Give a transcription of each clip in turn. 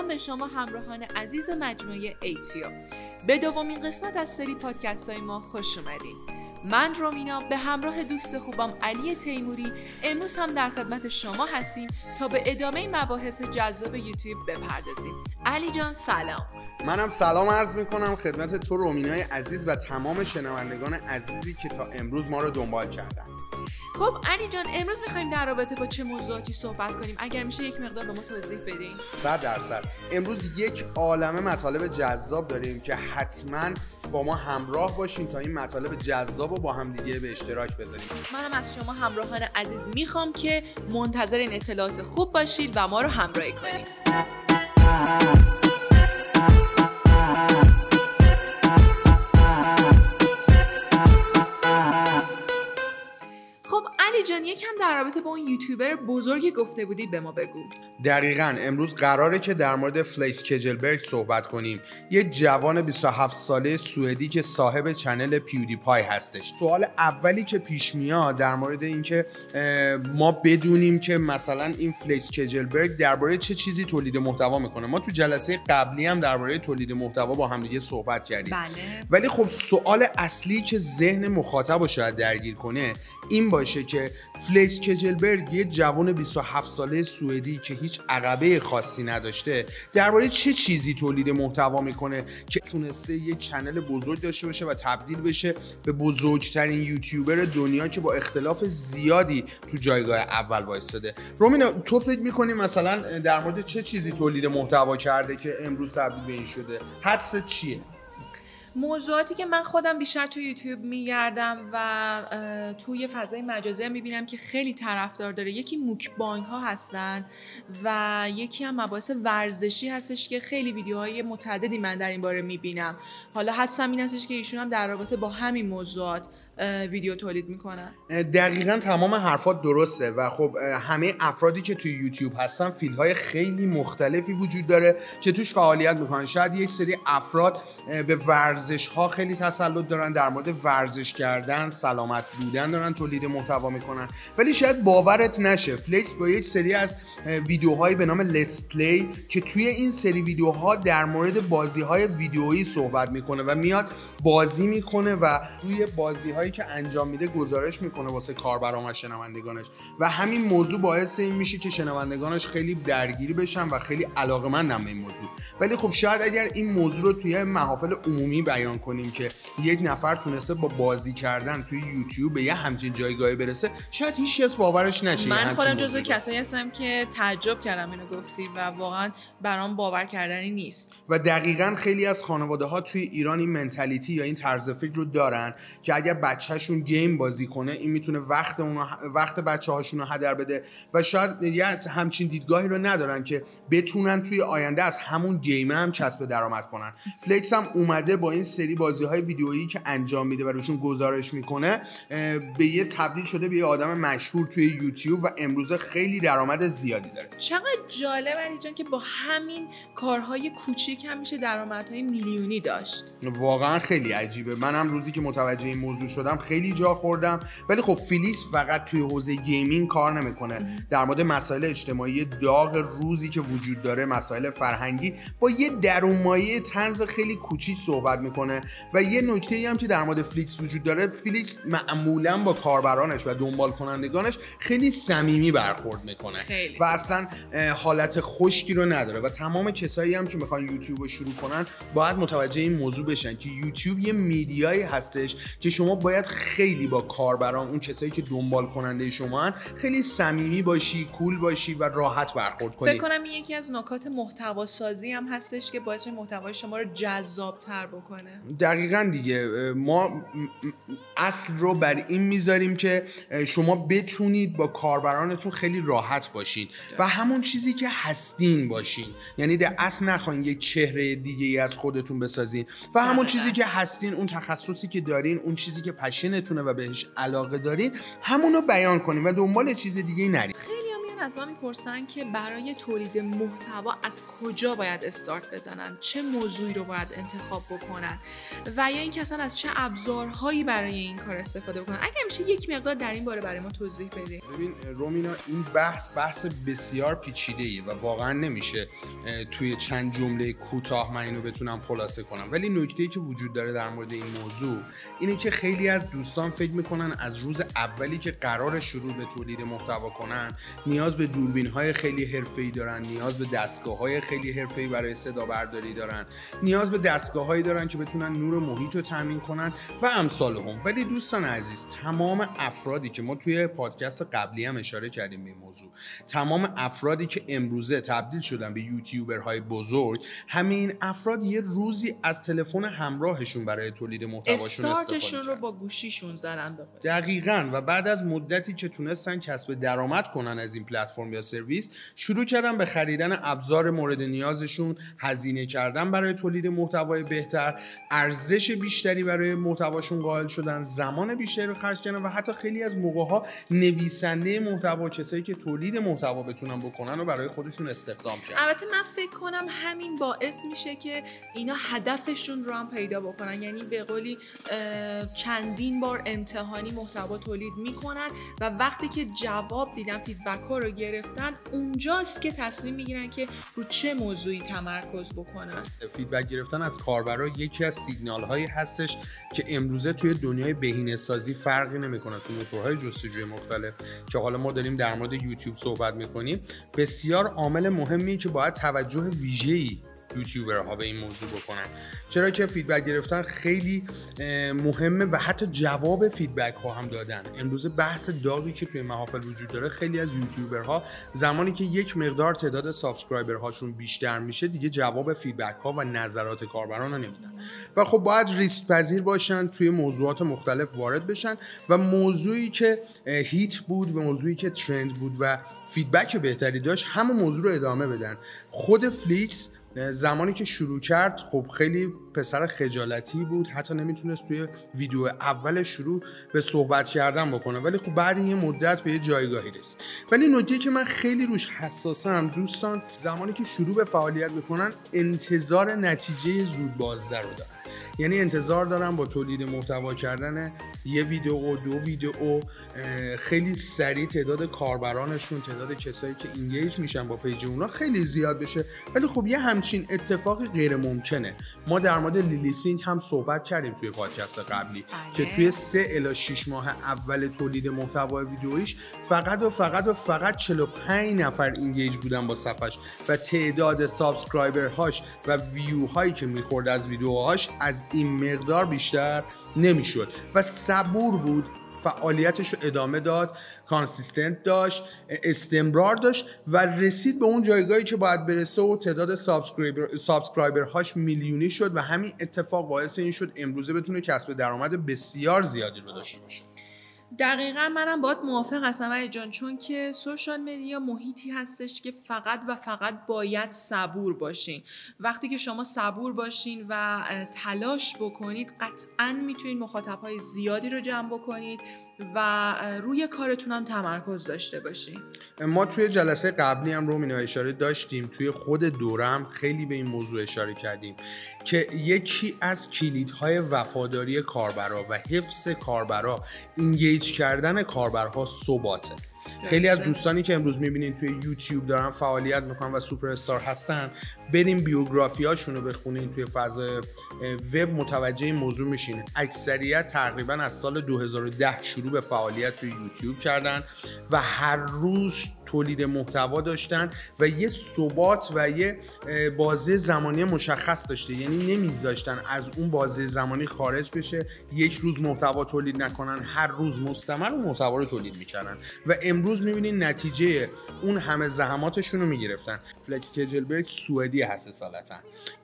سلام به شما همراهان عزیز مجموعه ایتیو. به دومین قسمت از سری پادکست های ما خوش اومدید من رومینا به همراه دوست خوبم علی تیموری امروز هم در خدمت شما هستیم تا به ادامه مباحث جذاب یوتیوب بپردازیم. علی جان سلام. منم سلام عرض می‌کنم. خدمت تو رومینای عزیز و تمام شنوندگان عزیزی که تا امروز ما رو دنبال کردن. خب علی جان امروز می‌خوایم در رابطه با چه موضوعاتی صحبت کنیم؟ اگر میشه یک مقدار به ما توضیح بدین. صد درصد. امروز یک عالمه مطالب جذاب داریم که حتما با ما همراه باشیم تا این مطالب جذاب رو با هم دیگه به اشتراک بذاریم. منم از شما همراهان عزیز می‌خوام که منتظر این اطلاعات خوب باشید و ما رو همراهی کنید. علی جان یکم در رابطه با اون یوتیوبر بزرگی گفته بودی به ما بگو. دقیقا امروز قراره که در مورد فلیکس کجلبرگ صحبت کنیم. یه جوان 27 ساله سوئدی که صاحب channel PewDiePie هستش. سوال اولی که پیش میاد در مورد اینکه ما بدونیم که مثلا این فلیکس کجلبرگ درباره چه چیزی تولید محتوا می‌کنه. ما تو جلسه قبلی هم درباره تولید محتوا با همدیگه صحبت کردیم. بله. ولی خب سوال اصلی که ذهن مخاطب رو شاید درگیر کنه این باشه که فلیکس کجلبرگ یه جوان 27 ساله سوئدی که هیچ عقبه خاصی نداشته. درباره چه چیزی تولید محتوا می‌کنه که تونسته یه channel بزرگ داشته باشه و تبدیل بشه به بزرگترین یوتیوبر دنیا که با اختلاف زیادی تو جایگاه اول وایستاده. رومینا تو فکر می‌کنی مثلا در مورد چه چیزی تولید محتوا کرده که امروز تبدیل به این شده؟ حدس چیه؟ موضوعاتی که من خودم بیشتر تو یوتیوب میگردم و توی فضای مجازی می‌بینم که خیلی طرفدار داره. یکی موکبانگ ها هستن و یکی هم مباحث ورزشی هستش که خیلی ویدیوهای متعددی من در این باره می‌بینم. حالا حدسم این هستش که ایشون هم در رابطه با همین موضوعات ویدیو تولید می‌کنن. دقیقا تمام حرفات درسته و خب همه افرادی که توی یوتیوب هستن فیل های خیلی مختلفی وجود داره که توش فعالیت می‌کنن. شاید یک سری افراد به ورزش ها خیلی تسلط دارن در مورد ورزش کردن سلامت بودن دارن تولید محتوا می‌کنن. ولی شاید باورت نشه فلیکس با یک سری از ویدیوهایی به نام let's play که توی این سری ویدیوها در مورد بازی های ویدیویی صحبت می‌کنه و میاد بازی می‌کنه و روی بازی که انجام میده گزارش می‌کنه واسه کاربران و شنوندگانش. و همین موضوع باعث این میشه که شنوندگانش خیلی درگیری بشن و خیلی علاقمندن به این موضوع. ولی خب شاید اگر این موضوع رو توی محافل عمومی بیان کنیم که یک نفر تونسته با بازی کردن توی یوتیوب به یه همچین جایگاهی برسه شاید هیچ کس باورش نشه من خودم جزو. کسایی هستم که تعجب کردم اینو گفتی و واقعا برام باور کردنی نیست. و دقیقا خیلی از خانواده ها توی ایران این منتالیتی یا این طرز فکر رو دارن که اگر بچهشون گیم بازی کنه این می‌تونه وقت اونو وقت بچه هاشون رو هدر بده و شاید یه همچین دیدگاهی رو ندارن که بتونن توی آینده از همون گیمه هم کسب درآمد کنن. فلکس هم اومده با این سری بازی های ویدیویی که انجام میده و روشون گزارش می‌کنه به یه تبدیل شده به یه آدم مشهور توی یوتیوب و امروزه خیلی درآمد زیادی داره. چقدر جالب علی جان که با همین کارهای کوچیک هم میشه درآمدهای میلیونی داشت. واقعا خیلی عجیبه. منم روزی که متوجه این موضوع شدم خیلی جا خوردم. ولی خب فیلیکس فقط توی حوزه gaming کار نمی‌کنه. در مورد مسائل اجتماعی داغ روزی که وجود داره مسائل فرهنگی با یه درونمایه طنز خیلی کوچیک صحبت می‌کنه. و یه نکته ای هم که در مورد فلیکس وجود داره فیلیکس معمولا با کاربرانش و دنبال کنندگانش خیلی صمیمی برخورد می‌کنه. خیلی. و اصلا حالت خشکی رو نداره. و تمام کسایی هم که می‌خوان یوتیوب رو شروع کنن باید متوجه این موضوع بشن که یوتیوب یه میدیایی هستش که شما باید خیلی با کاربران اون کسایی که دنبال کننده شما هن خیلی صمیمی باشی کول باشی و راحت برخورد کنی. فکر کنم این یکی از نکات محتوا سازی هم هستش که باعث محتوای شما رو جذاب تر بکنه. دقیقا دیگه. ما اصل رو بر این می‌ذاریم که شما بتونید با کاربرانتون خیلی راحت باشین و همون چیزی که هستین باشین. یعنی در اصل نخواین یک چهره دیگه ای از خودتون بسازین. و همون. چیزی که هستین اون تخصصی که دارین اون چیزی که پشنتونه و بهش علاقه دارین همون رو بیان کنین و دنبال چیز دیگه نرین از ما می‌پرسن که برای تولید محتوا از کجا باید استارت بزنن؟ چه موضوعی رو باید انتخاب بکنن؟ و یا اینکه اصلا از چه ابزارهایی برای این کار استفاده بکنن؟ اگر میشه یک مقدار در این باره برای ما توضیح بدید ببین رومینا این بحث بحث بسیار پیچیده ای و واقعا نمیشه توی چند جمله کوتاه من اینو بتونم خلاصه کنم. ولی نکته که وجود داره در مورد این موضوع اینه که خیلی از دوستان فکر می‌کنن از روز اولی که قرار شروع به تولید محتوا کنن نیاز به دوربین های خیلی حرفه‌ای دارن نیاز به دستگاه های خیلی حرفه‌ای برای صدا برداری دارن نیاز به دستگاه هایی دارن که بتونن نور محیط رو تامین کنن و امثال هم. ولی دوستان عزیز تمام افرادی که ما توی پادکست قبلی هم اشاره کردیم به موضوع تمام افرادی که امروزه تبدیل شدن به یوتیوبرهای بزرگ همین افراد یه روزی از تلفن همراهشون برای تولید محتواشون استفاده رو با گوشیشون زدن دقیقا. و بعد از مدتی که تونستن کسب درآمد کنن از این پلتفرم یا سرویس شروع کردن به خریدن ابزار مورد نیازشون هزینه کردن برای تولید محتوای بهتر ارزش بیشتری برای محتواشون قائل شدن زمان بیشتری رو خرج کردن و حتی خیلی از موقع ها نویسنده محتوا کسایی که تولید محتوا بتونن بکنن و برای خودشون استخدام کردن. البته من فکر کنم همین باعث میشه که اینا هدفشون رو هم پیدا بکنن. یعنی به قولی چندین بار امتحانی محتوا تولید می‌کنن و وقتی که جواب دیدن فیدبک ها رو گرفتن اونجاست که تصمیم می‌گیرن که رو چه موضوعی تمرکز بکنن. feedback گرفتن از کاربرا یکی از سیگنال هایی هستش که امروزه توی دنیای بهینه سازی فرقی نمی‌کنه تو موتورهای جستجوی مختلف. که حالا ما داریم در مورد یوتیوب صحبت می‌کنیم. بسیار عامل مهمی که باید توجه ویژه‌ای یوتیوبرها به این موضوع بکنن. چرا که feedback گرفتن خیلی مهمه و حتی جواب feedback ها هم دادن. امروز بحث داغی که توی محافل وجود داره خیلی از یوتیوبرها زمانی که یک مقدار تعداد subscriber هاشون بیشتر میشه دیگه جواب feedback ها و نظرات کاربران نمیدن. و خب باید ریسک پذیر باشن توی موضوعات مختلف وارد بشن و موضوعی که hit بود و موضوعی که trend بود و feedback بهتری داشت همون موضوع رو ادامه بدن. خود فلیکس زمانی که شروع کرد خب خیلی پسر خجالتی بود حتی نمی‌تونست توی ویدیو اول شروع به صحبت کردن بکنه. ولی خب بعد یه مدت به یه جایگاهی رسید. ولی نکته که من خیلی روش حساسم دوستان زمانی که شروع به فعالیت بکنن انتظار نتیجه زود بازده رو دارن. یعنی انتظار دارم با تولید محتوا کردن یه ویدیو دو ویدیو. خیلی سریع تعداد کاربرانشون تعداد کسایی که engage میشن با page اونا خیلی زیاد بشه. ولی خب یه همچین اتفاقی غیر ممکنه ما در مورد لیلی سینگ هم صحبت کردیم توی پادکست قبلی که بله. توی سه الی 6 ماه اول تولید محتوا ویدیویش فقط و فقط و فقط 45 نفر engage بودن با صفحش و تعداد subscriber هاش و view هایی که می‌خورد از ویدیوهاش از این مقدار بیشتر نمی‌شد. و صبور بود فعالیتش رو ادامه داد consistent داشت استمرار داشت و رسید به اون جایگاهی که باید برسه و تعداد subscriber subscriber هاش میلیونی شد و همین اتفاق باعث این شد امروزه بتونه کسب درآمد بسیار زیادی رو داشته باشه. دقیقا منم باید موافق هستم علی جان چون که سوشال مدیا محیطی هستش که فقط و فقط باید صبور باشین. وقتی که شما صبور باشین و تلاش بکنید قطعا می‌تونید مخاطب های زیادی رو جمع بکنید. و روی کارتون هم تمرکز داشته باشین ما توی جلسه قبلی هم رو مینا اشاره داشتیم توی خود دورم خیلی به این موضوع اشاره کردیم که یکی از کلیدهای وفاداری کاربرا و حفظ کاربرا اینگیج کردن کاربرها ثباته. خیلی از دوستانی که امروز می‌بینین توی یوتیوب دارن فعالیت می‌کنن و سوپر استار هستن بریم بیوگرافی هاشون رو بخونین. توی فضای وب متوجه این موضوع میشین. اکثریت تقریبا از سال 2010 شروع به فعالیت توی یوتیوب کردن و هر روز تولید محتوا داشتن و یه ثبات و یه بازه زمانی مشخص داشته. یعنی نمیذاشتن از اون بازه زمانی خارج بشه یک روز محتوا تولید نکنن هر روز مستمر اون محتوا رو تولید می‌کردن. و امروز می‌بینین نتیجه اون همه زحماتشون رو می‌گرفتن. فلکس کجلبرگ سوئدی هست اصالتا.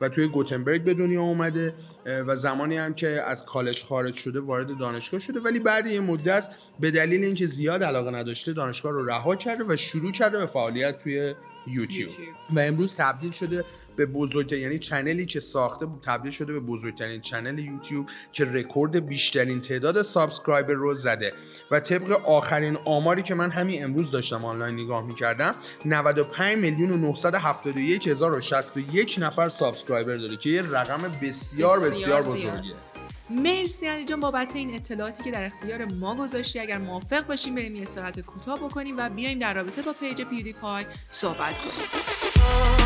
و توی گوتنبرگ به دنیا اومده. و زمانی هم که از کالج خارج شده وارد دانشگاه شده ولی بعد یه مدت به دلیل اینکه زیاد علاقه نداشته دانشگاه رو رها کرده و شروع کرده به فعالیت توی یوتیوب. و امروز تبدیل شده به بزرگترین یعنی چنلی که ساخته تبدیل شده به بزرگترین چنل یوتیوب که رکورد بیشترین تعداد subscriber رو زده. و طبق آخرین آماری که من همین امروز داشتم آنلاین نگاه می‌کردم 95 میلیون و 971 هزار و 61 نفر subscriber داره که یه رقم بسیار بسیار, بسیار بزرگیه. مرسی علی جان بابت این اطلاعاتی که در اختیار ما گذاشتی. اگر موافق باشیم بریم یه استراحت کوتاه بکنیم و بیایم در رابطه با page PewDiePie صحبت کنیم.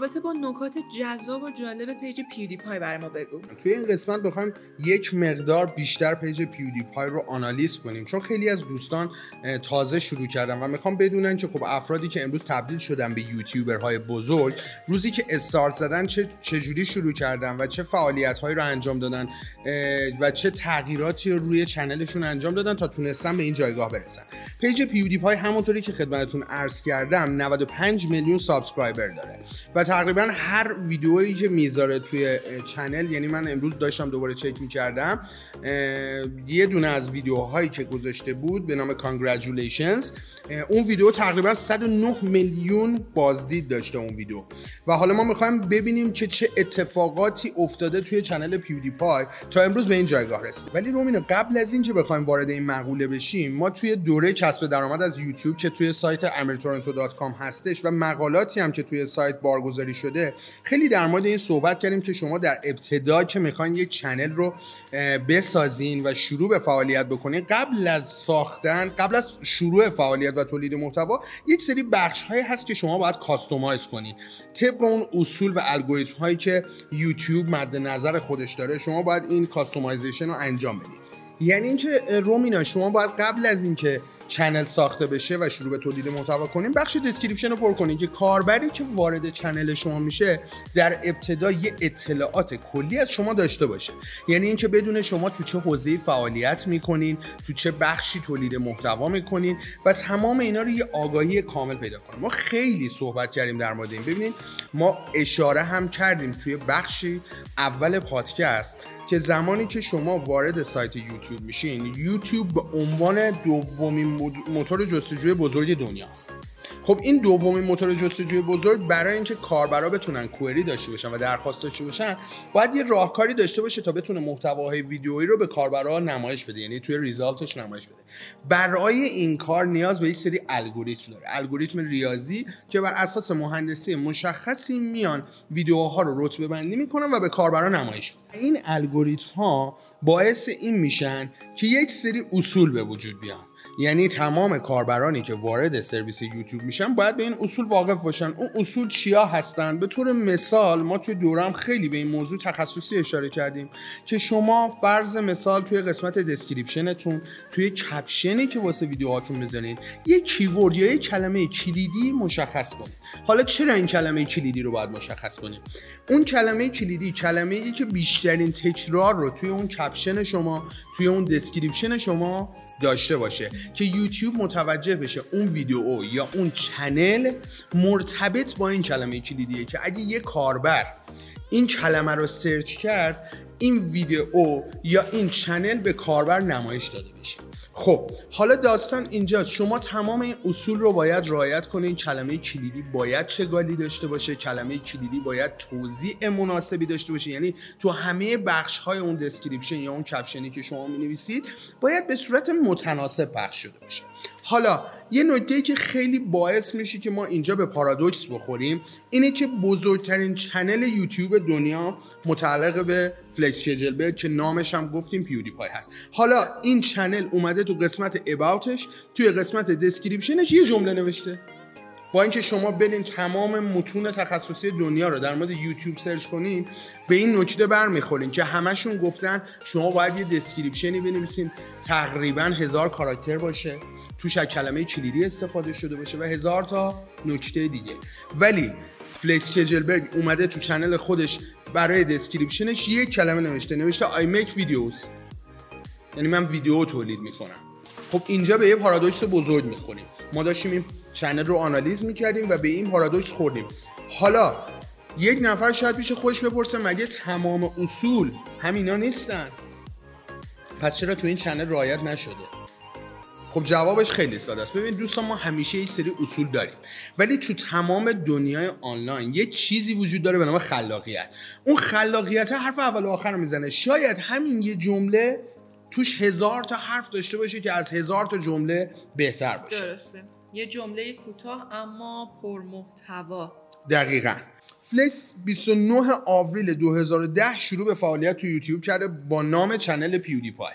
رابطه با نکات جذاب و جالب page PewDiePie برای ما بگو. توی این قسمت بخوایم یک مقدار بیشتر page PewDiePie رو آنالیز کنیم چون خیلی از دوستان تازه شروع کردن و می‌خوام بدونن که خب افرادی که امروز تبدیل شدن به یوتیوبرهای بزرگ روزی که استارت زدن چه چجوری شروع کردن و چه فعالیت هایی رو انجام دادن و چه تغییراتی رو روی channel شون انجام دادن تا تونستن به این جایگاه برسن. page PewDiePie همونطوری که خدمتتون عرض کردم 95 میلیون subscriber داره و تقریبا هر ویدیویی که می‌ذاره توی چنل یعنی من امروز داشتم دوباره چک می‌کردم یه دونه از ویدیوهایی که گذاشته بود به نام Congratulations. اون ویدیو تقریبا 109 میلیون بازدید داشته اون ویدیو و حالا ما می‌خوایم ببینیم که چه اتفاقاتی افتاده توی چنل پیودی پای تا امروز به این جایگاه رسید ولی رومینو قبل از اینکه بخوایم وارد این مقوله بشیم ما توی دوره کسب درآمد از یوتیوب که توی سایت amirtoronto.com هستش و مقالاتی هم که توی سایت بارگذاری شده. خیلی در مورد این صحبت کردیم که شما در ابتدا که می‌خواین یک channel رو بسازین و شروع به فعالیت بکنین قبل از ساختن قبل از شروع فعالیت و تولید محتوا یک سری بخش هایی هست که شما باید customize کنین. طبق اون اصول و الگوریتم هایی که یوتیوب مد نظر خودش داره شما باید این customization رو انجام بدید یعنی اینکه رومینا شما باید قبل از اینکه channel ساخته بشه و شروع به تولید محتوا کنیم بخش description رو پر کنیم که کاربری که وارد channel شما میشه در ابتدا یه اطلاعات کلی از شما داشته باشه. یعنی اینکه بدون شما تو چه حوزه‌ای فعالیت می‌کنین تو چه بخشی تولید محتوا می‌کنین و تمام اینا رو یه آگاهی کامل پیدا کنیم. ما خیلی صحبت کردیم در مورد این. ببینید ما اشاره هم کردیم توی بخشی اول پادکست که زمانی که شما وارد سایت یوتیوب میشین یوتیوب به عنوان دومین موتور جستجوی بزرگ دنیاست. خب این دومین موتور جستجوی بزرگ برای اینکه کاربرا بتونن کوئری داشته باشن و درخواست داشته باشن باید یه راهکاری داشته باشه تا بتونه محتواهای ویدیویی رو به کاربرا نمایش بده یعنی توی ریزالتش نمایش بده. برای این کار نیاز به یک سری الگوریتم داره. الگوریتم ریاضی که بر اساس مهندسی مشخصی میان ویدیوها رو رتبه بندی می‌کنن و به کاربرا نمایش میدن. این الگوریتم ها باعث این میشن که یک سری اصول به وجود بیان. یعنی تمام کاربرانی که وارد سرویس یوتیوب میشن باید به این اصول واقف باشن. اون اصول چیا هستن؟ به طور مثال ما توی دوره هم خیلی به این موضوع تخصصی اشاره کردیم که شما فرض مثال توی قسمت description تون توی caption ی که واسه ویدیوهاتون می‌ذارین یه keyword یا یه کلمه کلیدی مشخص کنید حالا چرا این کلمه کلیدی رو باید مشخص کنیم؟ اون کلمه کلیدی کلمه ای که بیشترین تکرار رو توی اون caption شما توی اون description شما داشته باشه که یوتیوب متوجه بشه اون ویدیو یا اون channel مرتبط با این کلمه کلیدیه که اگه یه کاربر این کلمه رو search کرد این ویدیو یا این channel به کاربر نمایش داده بشه. خب حالا داستان اینجاست. شما تمام این اصول رو باید رعایت کنید کلمه کلیدی باید چگالی داشته باشه؟ کلمه کلیدی باید توضیح مناسبی داشته باشه. یعنی تو همه بخش های اون description یا اون caption ی که شما می نویسید باید به صورت متناسب پخش شده باشه. حالا یه نکته که خیلی باعث میشه که ما اینجا به پارادوکس بخوریم اینه که بزرگترین channel یوتیوب دنیا متعلق به فلیکس کجلبرگ که نامش هم گفتیم PewDiePie هست. حالا این channel اومده تو قسمت about ش توی قسمت description ش یه جمله نوشته. با اینکه شما برین تمام متون تخصصی دنیا رو در مورد یوتیوب search کنین به این نکته برمیخورین که همشون گفتن شما باید یه description ی بنویسین تقریبا هزار کاراکتر باشه. توش از کلمه کلیدی استفاده شده باشه و هزار تا نکته دیگه. ولی فلیکس کجلبرگ اومده تو channel خودش برای description ش یک کلمه نوشته. نوشته I make videos. یعنی من ویدیو تولید می‌کنم. خب اینجا به یه پارادوکس بزرگ می‌خوریم. ما داشتیم این channel رو آنالیز می‌کردیم و به این پارادوکس خوردیم. حالا یک نفر شاید پیش خوش بپرسه مگه تمام اصول همینا نیستن؟ پس چرا تو این چنل رعایت نشده؟ خب جوابش خیلی ساده است. ببین دوستان ما همیشه یک سری اصول داریم. ولی تو تمام دنیای آنلاین یه چیزی وجود داره به نام خلاقیت. اون خلاقیت حرف اول و آخر رو می‌زنه. شاید همین یه جمله توش هزار تا حرف داشته باشه که از هزار تا جمله بهتر باشه. درسته. یه جمله کوتاه اما پرمحتوا. دقیقا. فلیکس 29 آوریل 2010 شروع به فعالیت تو یوتیوب کرده با نام channel PewDiePie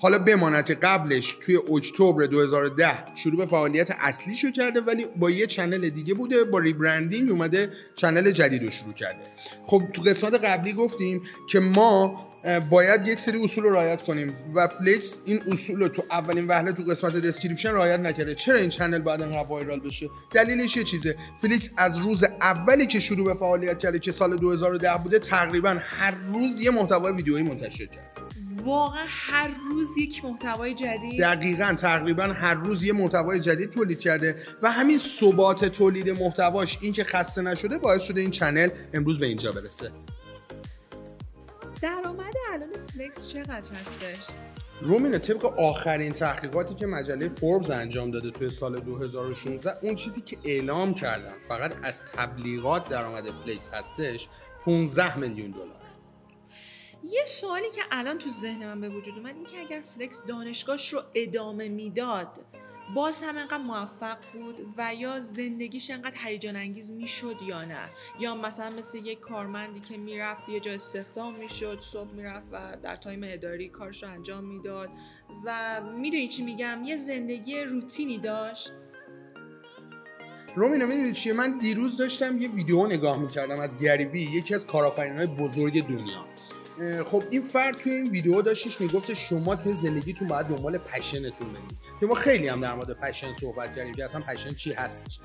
حالا بماند که قبلش توی اکتبر 2010 شروع به فعالیت اصلی شو کرده ولی با یه channel دیگه بوده با rebranding اومده channel جدید رو شروع کرده. خب تو قسمت قبلی گفتیم که ما باید یک سری اصول رو رعایت کنیم و فلیکس این اصول رو تو اولین وهله تو قسمت description رعایت نکرده. چرا این channel باید انقدر viral بشه؟ دلیلش یه چیزه. فلیکس از روز اولی که شروع به فعالیت کرده که سال 2010 بوده تقریبا هر روز یه محتوای ویدیویی منتشر کرد. واقعا هر روز یک محتوای جدید؟ دقیقا تقریبا هر روز یه محتوای جدید تولید کرده و همین ثبات تولید محتواش این که خسته نشده باعث شده این channel امروز به اینجا برسه. فلیکس چقدر هستش؟ رومینا طبق آخرین تحقیقاتی که مجله فوربز انجام داده توی سال 2016 اون چیزی که اعلام کردن فقط از تبلیغات درآمد فلیکس هستش 15 میلیون دلار. یه سوالی که الان تو ذهن من به وجود اومد این که اگر فلیکس دانشگاهش رو ادامه می‌داد باز هم انقدر موفق بود و یا زندگیش انقدر هیجان انگیز می‌شد یا نه؟ یا مثلا مثل یک کارمندی که می‌رفت یه جا استخدام می‌شد صبح می‌رفت و در تایم اداری کارش رو انجام می‌داد و می‌دونی چی میگم؟ یه زندگی روتینی داشت. رومینا می‌دونی چیه؟ من دیروز داشتم یه ویدیو نگاه می‌کردم از گری وی یکی از کارآفرینای بزرگ دنیا. خب این فرد توی این ویدیو داشتش می‌گفت شما توی زندگیتون باید دنبال passion تون برید که ما خیلی هم در مورد passion صحبت کردیم که اصلا passion چی هستش.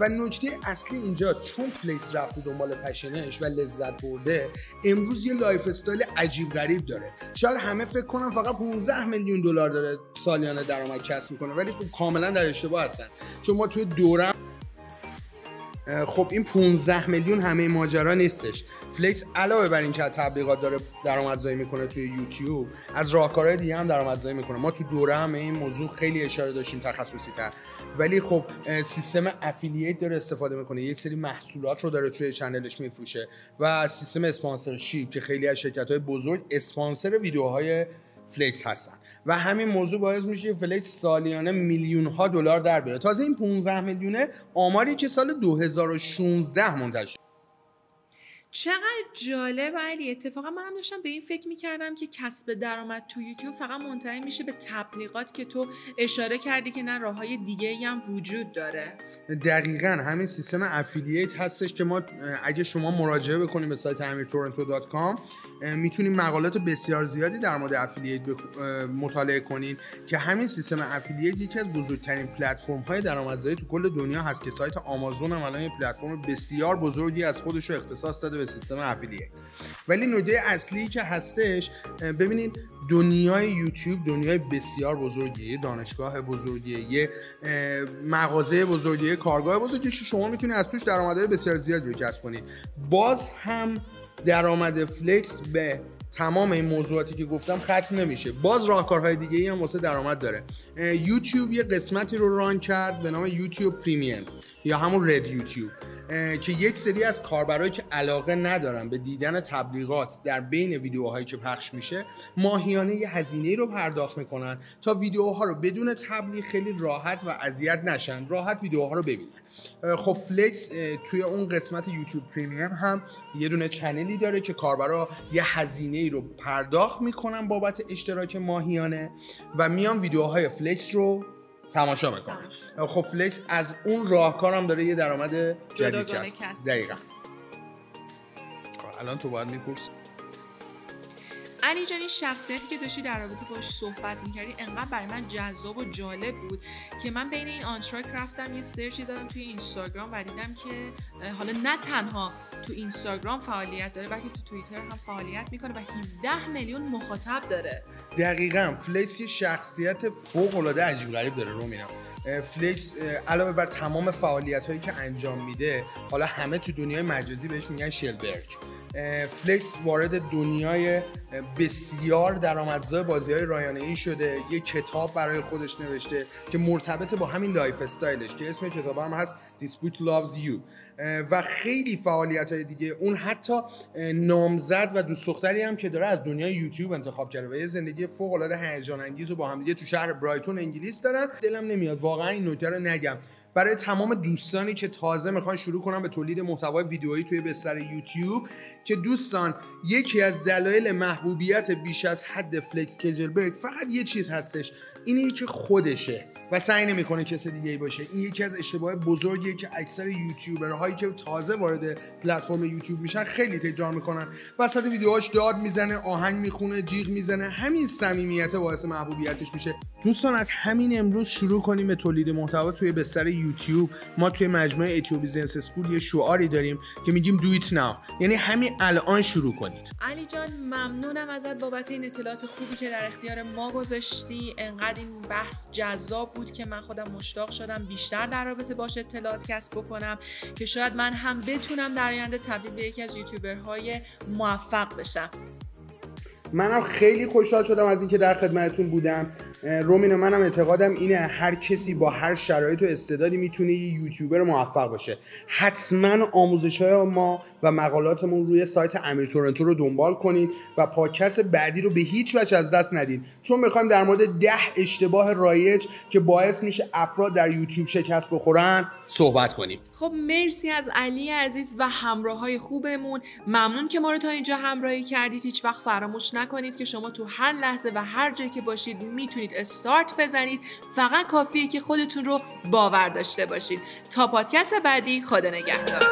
و نکته اصلی اینجاست چون فلیکس رفته دنبال پشنش و لذت برده امروز یه lifestyle عجیب غریب داره. شاید همه فکر کنن فقط 15 میلیون دلار داره سالیانه درآمد کسب می‌کنه ولی خب کاملا در اشتباه هستن. چون ما توی دوره هم خب این 15 میلیون همه ماجرا نیستش. فلیکس علاوه بر اینکه تبلیغات داره درآمدزایی می‌کنه توی یوتیوب از راهکارهای دیگه هم درآمدزایی می‌کنه. ما تو دوره هم این موضوع خیلی اشاره داشتیم تخصصی تر ولی خب سیستم affiliate داره استفاده می‌کنه. یک سری محصولات رو داره توی channel ش میفروشه و سیستم sponsorship که خیلی از شرکت های بزرگ اسپانسر ویدیوهای فلیکس هستن. و همین موضوع باعث میشه که فلیکس سالیانه میلیون ها دلار در بیاره. تازه این 15 میلیونه آماری که سال 2016 منتشر چقدر جالب علی اتفاقا منم داشتم به این فکر می‌کردم که کسب درآمد تو یوتیوب فقط منتهی میشه به تبلیغات که تو اشاره کردی که نه راه های دیگه هم وجود داره. دقیقا همین سیستم affiliate هستش که ما اگه شما مراجعه بکنیم به سایت امیرتورنتو.com می‌تونیم مقالات بسیار زیادی در مورد افیلیت مطالعه کنین که همین سیستم افیلیت یکی از بزرگترین پلتفرم های درآمدزایی تو کل دنیا هست که سایت آمازون هم الان پلتفرم بسیار بزرگی از خودش رو اختصاص داده به سیستم افیلیت. ولی نکته اصلی که هستش ببینید دنیای یوتیوب دنیای بسیار بزرگیه یه دانشگاه بزرگیه یه مغازه بزرگیه یه کارگاه بزرگیه که شما می‌تونید از توش درآمدهای بسیار زیادی رو کسب کنید باز هم درآمد فلکس به تمام این موضوعاتی که گفتم ختم نمیشه. باز راهکارهای دیگه ای هم واسه درآمد داره. یوتیوب یه قسمتی رو ران کرد به نام یوتیوب پریمیم یا همون رد یوتیوب که یک سری از کاربرایی که علاقه ندارن به دیدن تبلیغات در بین ویدیوهایی که پخش میشه ماهیانه یه هزینه رو پرداخت می‌کنن تا ویدیوها رو بدون تبلیغ خیلی راحت و اذیت نشن. راحت ویدیوها رو ببینن. خب فلیکس توی اون قسمت یوتیوب Premium هم یه دونه channel ی داره که کاربرا یه هزینه رو پرداخت می‌کنن بابت اشتراک ماهیانه و میان ویدیوهای فلیکس رو تماشا می‌کنه خب فلیکس از اون راهکارم داره یه درآمد جدید کسب. دقیقا. خب الان تو باید می‌پرسی. علی جان این شخصیتی که داشتی در رابطه باش صحبت می‌کردی انقدر برای من جذاب و جالب بود که من بین این آنتراک رفتم یه search ی دادم توی اینستاگرام و دیدم که حالا نه تنها تو اینستاگرام فعالیت داره بلکه تو توییتر هم فعالیت می‌کنه و 17 میلیون مخاطب داره. دقیقا. فلیکس یه شخصیت فوق العاده عجیب غریب داره رو میرم فلیکس علاوه بر تمام فعالیت هایی که انجام میده حالا همه تو دنیای مجازی بهش میگن شلبرگ. فلیکس وارد دنیای بسیار درآمدزای بازی های رایانه ای شده. یه کتاب برای خودش نوشته که مرتبط با همین lifestyle ش که اسم کتاب هم هست This Book Loves You. و خیلی فعالیت های دیگه. اون حتی نامزد و دوست دختری هم که داره از دنیای یوتیوب انتخاب کرده و یه زندگی فوق العاده هیجان انگیز و با هم دیگه تو شهر برایتون انگلیس دارن. دلم نمیاد واقعا این نکته رو نگم. برای تمام دوستانی که تازه می‌خوان شروع کنن به تولید محتوای ویدیویی توی بستر یوتیوب که دوستان یکی از دلایل محبوبیت بیش از حد فلکس کجلبرگ فقط یه چیز هستش. اینه که خودشه و سعی نمی‌کنه کسی دیگه ای باشه. این یکی از اشتباه بزرگیه که اکثر یوتیوبرهایی که تازه وارد پلتفرم یوتیوب میشن خیلی تکرار می‌کنن. وسط ویدیوهاش داد می‌زنه آهنگ می‌خونه جیغ می‌زنه. همین صمیمیت باعث محبوبیتش میشه. دوستان از همین امروز شروع کنیم به تولید محتوا. توی بستر یوتیوب ما توی مجموعه ATO Business School یه شعاری داریم که میگیم do it now یعنی همین الان شروع کنید. علی جان ممنونم ازت بابت این اطلاعات خوبی که در اختیار ما گذاشتی. انقدر این بحث جذاب بود که من خودم مشتاق شدم بیشتر در رابطه باش اطلاعات کسب بکنم که شاید من هم بتونم در آینده تبدیل به یکی از یوتیوبرهای موفق بشم. منم خیلی خوشحال شدم از اینکه در خدمتتون بودم. رومین منم اعتقادم اینه هر کسی با هر شرایط و استعدادی می‌تونه یه یوتیوبر موفق باشه. حتما آموزش های ما و مقالاتمون روی سایت امیر تورنتو رو دنبال کنید و پادکست بعدی رو به هیچ وجه از دست ندید چون می‌خوایم در مورد ده اشتباه رایج که باعث میشه افراد در یوتیوب شکست بخورن صحبت کنیم. خب مرسی از علی عزیز و همراه های خوبمون. ممنون که ما رو تا اینجا همراهی کردید. هیچ وقت فراموش نکنید که شما تو هر لحظه و هر جایی که باشید می‌تونید استارت بزنید. فقط کافیه که خودتون رو باور داشته باشید تا پادکست بعدی خدا نگهدار.